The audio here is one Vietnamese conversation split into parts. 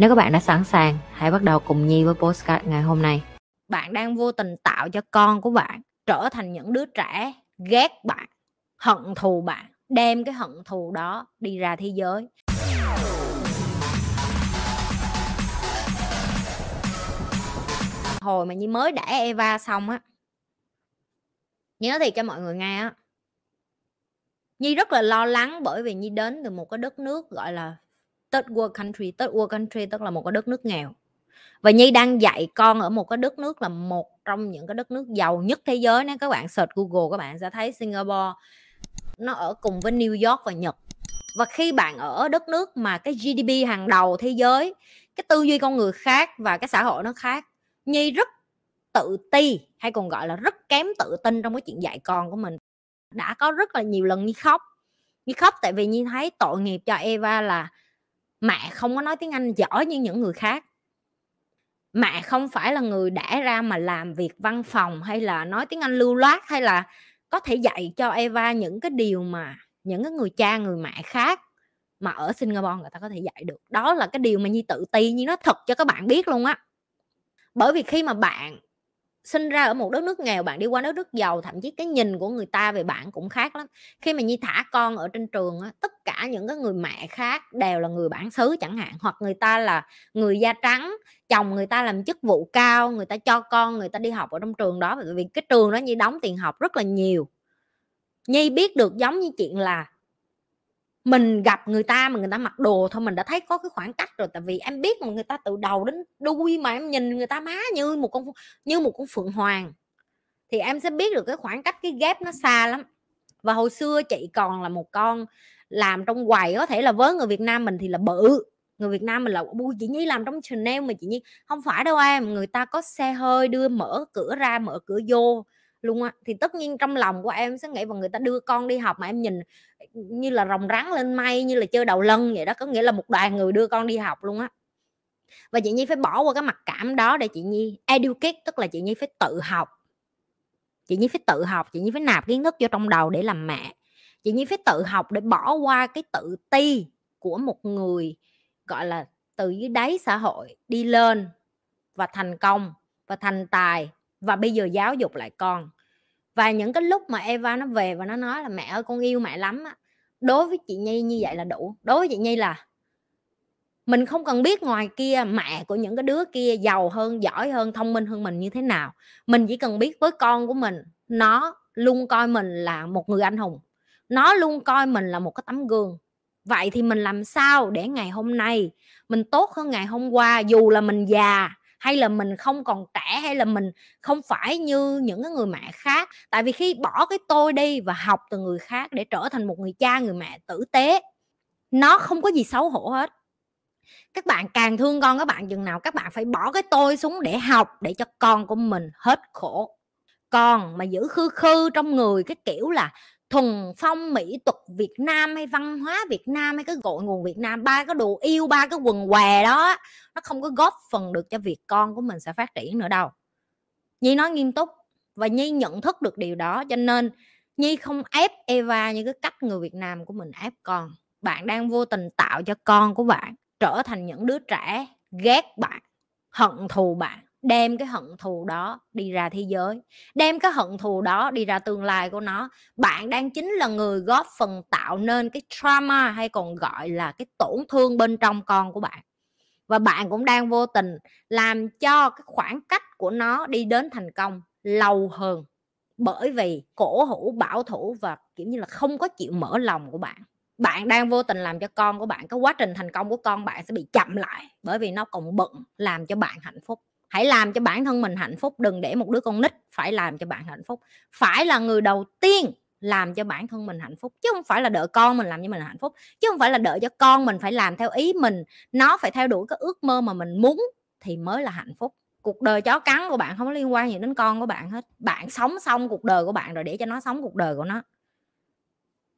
Nếu các bạn đã sẵn sàng, hãy bắt đầu cùng Nhi với postcard ngày hôm nay. Bạn đang vô tình tạo cho con của bạn trở thành những đứa trẻ ghét bạn, hận thù bạn, đem cái hận thù đó đi ra thế giới. Hồi mà Nhi mới đẻ Eva xong á, nhớ thì cho mọi người nghe á, Nhi rất là lo lắng bởi vì Nhi đến từ một cái đất nước gọi là third world country, third world country tức là một cái đất nước nghèo. Và Nhi đang dạy con ở một cái đất nước là một trong những cái đất nước giàu nhất thế giới nếu các bạn search Google, các bạn sẽ thấy Singapore. Nó ở cùng với New York và Nhật. Và khi bạn ở đất nước mà cái GDP hàng đầu thế giới, cái tư duy con người khác và cái xã hội nó khác, Nhi rất tự ti, hay còn gọi là rất kém tự tin trong cái chuyện dạy con của mình. Đã có rất là nhiều lần Nhi khóc. Nhi khóc tại vì Nhi thấy tội nghiệp cho Eva là mẹ không có nói tiếng Anh giỏi như những người khác. Mẹ không phải là người đẻ ra mà làm việc văn phòng hay là nói tiếng Anh lưu loát hay là có thể dạy cho Eva những cái điều mà những cái người cha, người mẹ khác mà ở Singapore người ta có thể dạy được. Đó là cái điều mà Nhi tự ti như nó thật cho các bạn biết luôn á. Bởi vì khi mà bạn sinh ra ở một đất nước nghèo bạn đi qua đất nước giàu thậm chí cái nhìn của người ta về bạn cũng khác lắm. Khi mà nhi thả con ở trên trường á, tất cả những cái người mẹ khác đều là người bản xứ chẳng hạn hoặc người ta là người da trắng chồng người ta làm chức vụ cao người ta cho con người ta đi học ở trong trường đó. Bởi vì cái trường đó nhi đóng tiền học rất là nhiều. Nhi biết được giống như chuyện là mình gặp người ta mà người ta mặc đồ thôi, mình đã thấy có cái khoảng cách rồi, tại vì em biết mà người ta từ đầu đến đuôi mà em nhìn người ta má như một con như một con phượng hoàng. Thì em sẽ biết được cái khoảng cách, cái ghép nó xa lắm. Và hồi xưa chị còn là một con làm trong quầy, có thể là với người Việt Nam mình thì là bự, người Việt Nam mình là bu chị Nhi làm trong Chanel mà chị Nhi không phải đâu em, người ta có xe hơi đưa mở cửa ra, mở cửa vô luôn á. Thì tất nhiên trong lòng của em sẽ nghĩ và người ta đưa con đi học mà em nhìn như là rồng rắn lên mây, như là chơi đầu lân vậy đó, có nghĩa là một đoàn người đưa con đi học luôn á. Và chị nhi phải bỏ qua cái mặt cảm đó để chị nhi educate, tức là chị nhi phải tự học. Chị nhi phải tự học, chị nhi phải nạp kiến thức vô trong đầu để làm mẹ. Chị nhi phải tự học để bỏ qua cái tự ti của một người, gọi là, từ dưới đáy xã hội đi lên và thành công và thành tài và bây giờ giáo dục lại con. Và những cái lúc mà Eva nó về và nó nói là mẹ ơi, con yêu mẹ lắm á. Đối với chị Nhi như vậy là đủ. Đối với chị Nhi là mình không cần biết ngoài kia mẹ của những cái đứa kia giàu hơn, giỏi hơn, thông minh hơn mình như thế nào. Mình chỉ cần biết với con của mình, nó luôn coi mình là một người anh hùng. Nó luôn coi mình là một cái tấm gương. Vậy thì mình làm sao để ngày hôm nay mình tốt hơn ngày hôm qua, dù là mình già hay là mình không còn trẻ, hay là mình không phải như những cái người mẹ khác. Tại vì khi bỏ cái tôi đi và học từ người khác để trở thành một người cha, người mẹ tử tế, nó không có gì xấu hổ hết. Các bạn càng thương con các bạn, chừng nào các bạn phải bỏ cái tôi xuống để học, để cho con của mình hết khổ. Còn mà giữ khư khư trong người, cái kiểu là thuần phong mỹ tục Việt Nam hay văn hóa Việt Nam hay cái cội nguồn Việt Nam, ba cái đồ yêu, ba cái quần què đó, nó không có góp phần được cho việc con của mình sẽ phát triển nữa đâu. Nhi nói nghiêm túc và Nhi nhận thức được điều đó, cho nên Nhi không ép Eva như cái cách người Việt Nam của mình ép con. Bạn đang vô tình tạo cho con của bạn trở thành những đứa trẻ ghét bạn, hận thù bạn đem cái hận thù đó đi ra thế giới, đem cái hận thù đó đi ra tương lai của nó. Bạn đang chính là người góp phần tạo nên cái trauma hay còn gọi là cái tổn thương bên trong con của bạn. Và bạn cũng đang vô tình làm cho cái khoảng cách của nó đi đến thành công lâu hơn bởi vì cổ hủ, bảo thủ và, kiểu như là, không có chịu mở lòng của bạn. Bạn đang vô tình làm cho con của bạn, cái quá trình thành công của con bạn sẽ bị chậm lại bởi vì nó còn bận làm cho bạn hạnh phúc hãy làm cho bản thân mình hạnh phúc, đừng để một đứa con nít phải làm cho bạn hạnh phúc. Phải là người đầu tiên làm cho bản thân mình hạnh phúc, chứ không phải là đợi con mình làm cho mình hạnh phúc, chứ không phải là đợi cho con mình phải làm theo ý mình. Nó phải theo đuổi cái ước mơ mà mình muốn thì mới là hạnh phúc. Cuộc đời chó cắn của bạn không có liên quan gì đến con của bạn hết. Bạn sống xong cuộc đời của bạn rồi, để cho nó sống cuộc đời của nó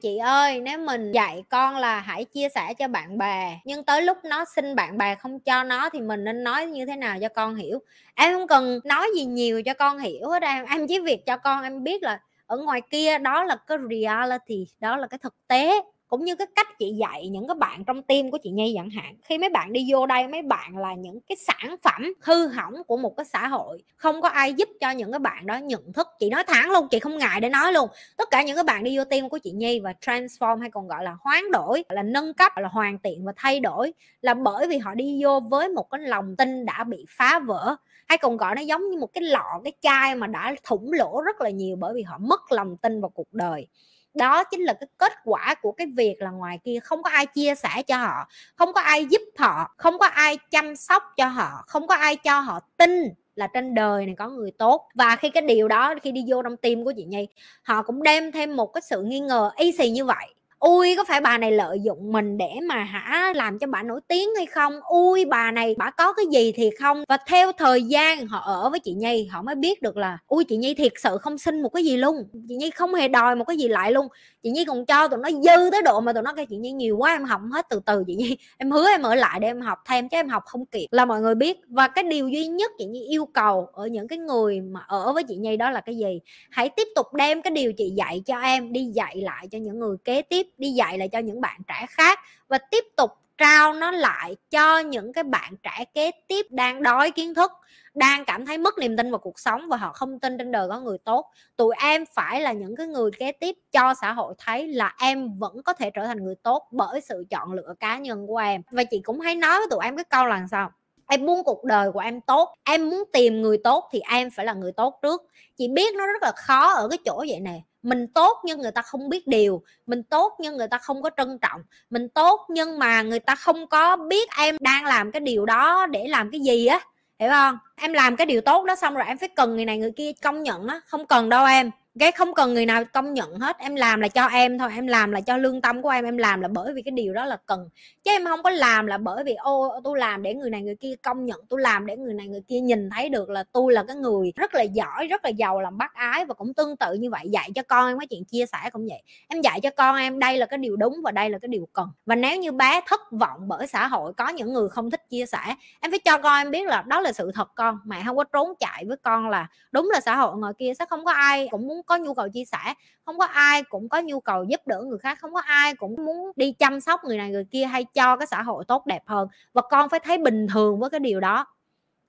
chị ơi, nếu mình dạy con là hãy chia sẻ cho bạn bè, nhưng tới lúc nó xin bạn bè không cho nó thì mình nên nói như thế nào cho con hiểu? Em không cần nói gì nhiều cho con hiểu hết em em chỉ việc cho con em biết là ở ngoài kia đó là cái reality, đó là cái thực tế cũng như cái cách chị dạy những cái bạn trong team của chị Nhi chẳng hạn. Khi mấy bạn đi vô đây, mấy bạn là những cái sản phẩm hư hỏng của một cái xã hội, không có ai giúp cho những cái bạn đó nhận thức. Chị nói thẳng luôn, chị không ngại để nói luôn. Tất cả những cái bạn đi vô team của chị Nhi và transform hay còn gọi là hoán đổi, là nâng cấp, là hoàn thiện và thay đổi là bởi vì họ đi vô với một cái lòng tin đã bị phá vỡ. Hay còn gọi nó giống như một cái lọ, cái chai mà đã thủng lỗ rất là nhiều bởi vì họ mất lòng tin vào cuộc đời đó chính là cái kết quả của cái việc là ngoài kia không có ai chia sẻ cho họ, không có ai giúp họ, không có ai chăm sóc cho họ, không có ai cho họ tin là trên đời này có người tốt. Và khi cái điều đó, khi đi vô trong tim của chị Nhi, họ cũng đem thêm một cái sự nghi ngờ y xì như vậy ui, có phải bà này lợi dụng mình để mà hả, làm cho bà nổi tiếng hay không? Ui, bà này, bà có cái gì thì không? Và theo thời gian, họ ở với chị nhi, họ mới biết được là, ui, chị nhi thiệt sự không xin một cái gì luôn. Chị nhi không hề đòi một cái gì lại luôn. Chị nhi còn cho tụi nó dư tới độ mà tụi nó kêu, chị nhi nhiều quá, em học hết từ từ. Chị nhi, em hứa em ở lại để em học thêm chứ em học không kịp là mọi người biết. Và cái điều duy nhất chị nhi yêu cầu ở những cái người mà ở với chị nhi đó là cái gì? Hãy tiếp tục đem cái điều chị dạy cho em đi dạy lại cho những người kế tiếp đi dạy lại cho những bạn trẻ khác và tiếp tục trao nó lại cho những cái bạn trẻ kế tiếp đang đói kiến thức, đang cảm thấy mất niềm tin vào cuộc sống và họ không tin trên đời có người tốt. Tụi em phải là những cái người kế tiếp cho xã hội thấy là em vẫn có thể trở thành người tốt bởi sự chọn lựa cá nhân của em. Và chị cũng hay nói với tụi em cái câu là sao? Em muốn cuộc đời của em tốt, em muốn tìm người tốt thì em phải là người tốt trước. Chị biết nó rất là khó ở cái chỗ vậy nè mình tốt nhưng người ta không biết điều, mình tốt nhưng người ta không có trân trọng, mình tốt nhưng mà người ta không có biết em đang làm cái điều đó để làm cái gì á, hiểu không? Em làm cái điều tốt đó xong rồi em phải cần người này người kia công nhận á, không cần đâu em cái không cần người nào công nhận hết, em làm là cho em thôi, em làm là cho lương tâm của em em làm là bởi vì cái điều đó là cần. Chứ em không có làm là bởi vì, ô, tôi làm để người này người kia công nhận, tôi làm để người này người kia nhìn thấy được là tôi là cái người rất là giỏi, rất là giàu làm bác ái và cũng tương tự như vậy, dạy cho con em cái chuyện chia sẻ cũng vậy. Em dạy cho con em đây là cái điều đúng và đây là cái điều cần. Và nếu như bé thất vọng bởi xã hội, có những người không thích chia sẻ, em phải cho con em biết là đó là sự thật con, mẹ không có trốn chạy với con là đúng là xã hội, ngoài kia sẽ không có ai cũng muốn có nhu cầu chia sẻ, không có ai cũng có nhu cầu giúp đỡ người khác, không có ai cũng muốn đi chăm sóc người này người kia hay cho cái xã hội tốt đẹp hơn. Và con phải thấy bình thường với cái điều đó.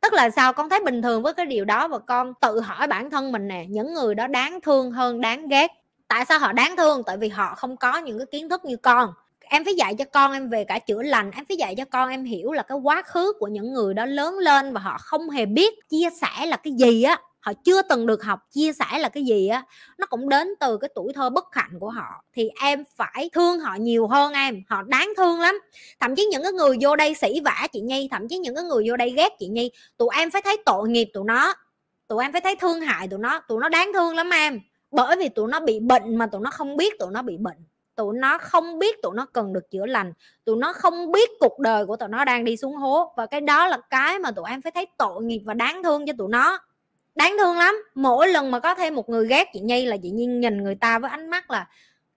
Tức là sao? Con thấy bình thường với cái điều đó và con tự hỏi bản thân mình nè, những người đó đáng thương hơn, đáng ghét. Tại sao họ đáng thương? Tại vì họ không có những cái kiến thức như con. Em phải dạy cho con em về cả chữa lành, em phải dạy cho con em hiểu là cái quá khứ của những người đó lớn lên và họ không hề biết chia sẻ là cái gì á họ chưa từng được học chia sẻ là cái gì á, nó cũng đến từ cái tuổi thơ bất hạnh của họ. Thì em phải thương họ nhiều hơn em, họ đáng thương lắm. Thậm chí những cái người vô đây sỉ vả chị nhi, thậm chí những cái người vô đây ghét chị nhi, tụi em phải thấy tội nghiệp tụi nó, tụi em phải thấy thương hại tụi nó tụi nó đáng thương lắm em. Bởi vì tụi nó bị bệnh mà tụi nó không biết tụi nó bị bệnh. Tụi nó không biết tụi nó cần được chữa lành. Tụi nó không biết cuộc đời của tụi nó đang đi xuống hố. Và cái đó là cái mà tụi em phải thấy tội nghiệp và đáng thương cho tụi nó đáng thương lắm. Mỗi lần mà có thêm một người ghét chị nhi là chị nhi nhìn người ta với ánh mắt là,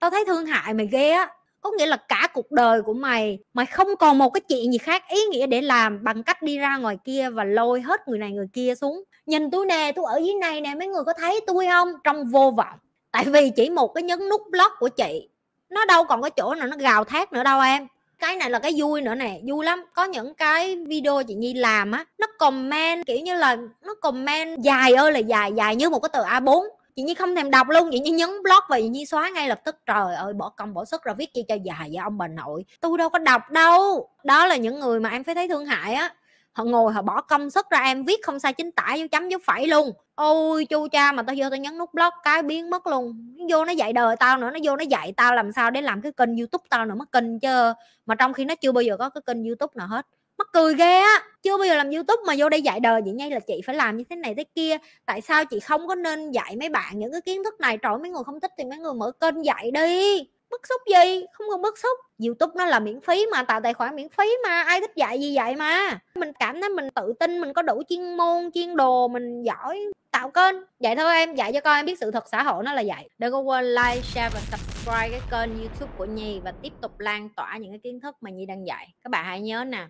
tao thấy thương hại mày ghê á. Có nghĩa là cả cuộc đời của mày mày không còn một cái chuyện gì khác ý nghĩa để làm bằng cách đi ra ngoài kia và lôi hết người này người kia xuống. Nhìn tôi nè tôi ở dưới này nè, mấy người có thấy tôi không? Trong vô vọng. Tại vì chỉ một cái nhấn nút block của chị. Nó đâu còn cái chỗ nào nó gào thét nữa đâu em cái này là cái vui nữa nè, vui lắm. Có những cái video chị nhi làm á, nó comment, kiểu như là, nó comment dài ơi là dài dài như một cái tờ a 4 chị nhi không thèm đọc luôn, chị nhi nhấn block và chị nhi xóa ngay lập tức. Trời ơi, bỏ công, bỏ sức ra viết chi cho dài vậy ông bà nội. Tôi đâu có đọc đâu. Đó là những người mà em phải thấy thương hại á họ ngồi, họ bỏ công sức ra em viết không sai chính tả dấu chấm dấu phẩy luôn. Ôi chu cha mà tao vô tao nhấn nút block cái biến mất luôn. Nó vô nó dạy đời tao nữa, nó vô nó dạy tao làm sao để làm cái kênh youtube tao nữa, mất kênh chứ. Mà trong khi nó chưa bao giờ có cái kênh youtube nào hết. Mắc cười ghê á, chưa bao giờ làm youtube mà vô đây dạy đời vậy ngay là chị phải làm như thế này thế kia. Tại sao chị không có nên dạy mấy bạn những cái kiến thức này? Trời mấy người không thích thì mấy người mở kênh dạy đi bức xúc gì? Không cần bức xúc. Youtube nó là miễn phí mà, tạo tài khoản miễn phí mà, ai thích dạy gì dạy mà. Mình cảm thấy mình tự tin, mình có đủ chuyên môn, chuyên đồ, mình giỏi, tạo kênh. Vậy thôi em, dạy cho con, em biết sự thật xã hội nó là vậy. Đừng có quên like, share và subscribe cái kênh youtube của nhi và tiếp tục lan tỏa những cái kiến thức mà nhi đang dạy. Các bạn hãy nhớ nè,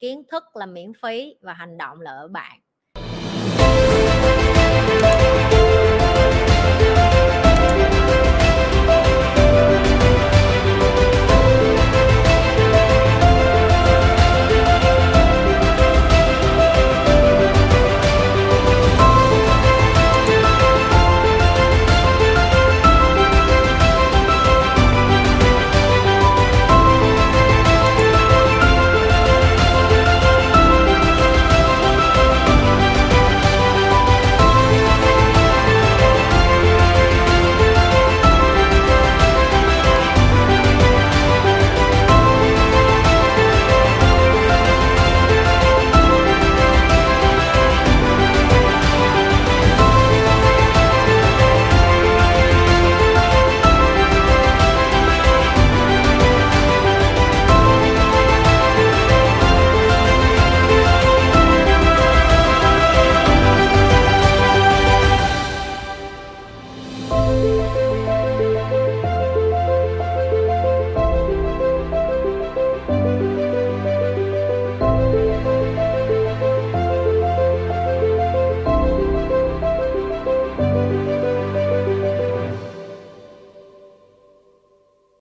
kiến thức là miễn phí và hành động là ở bạn.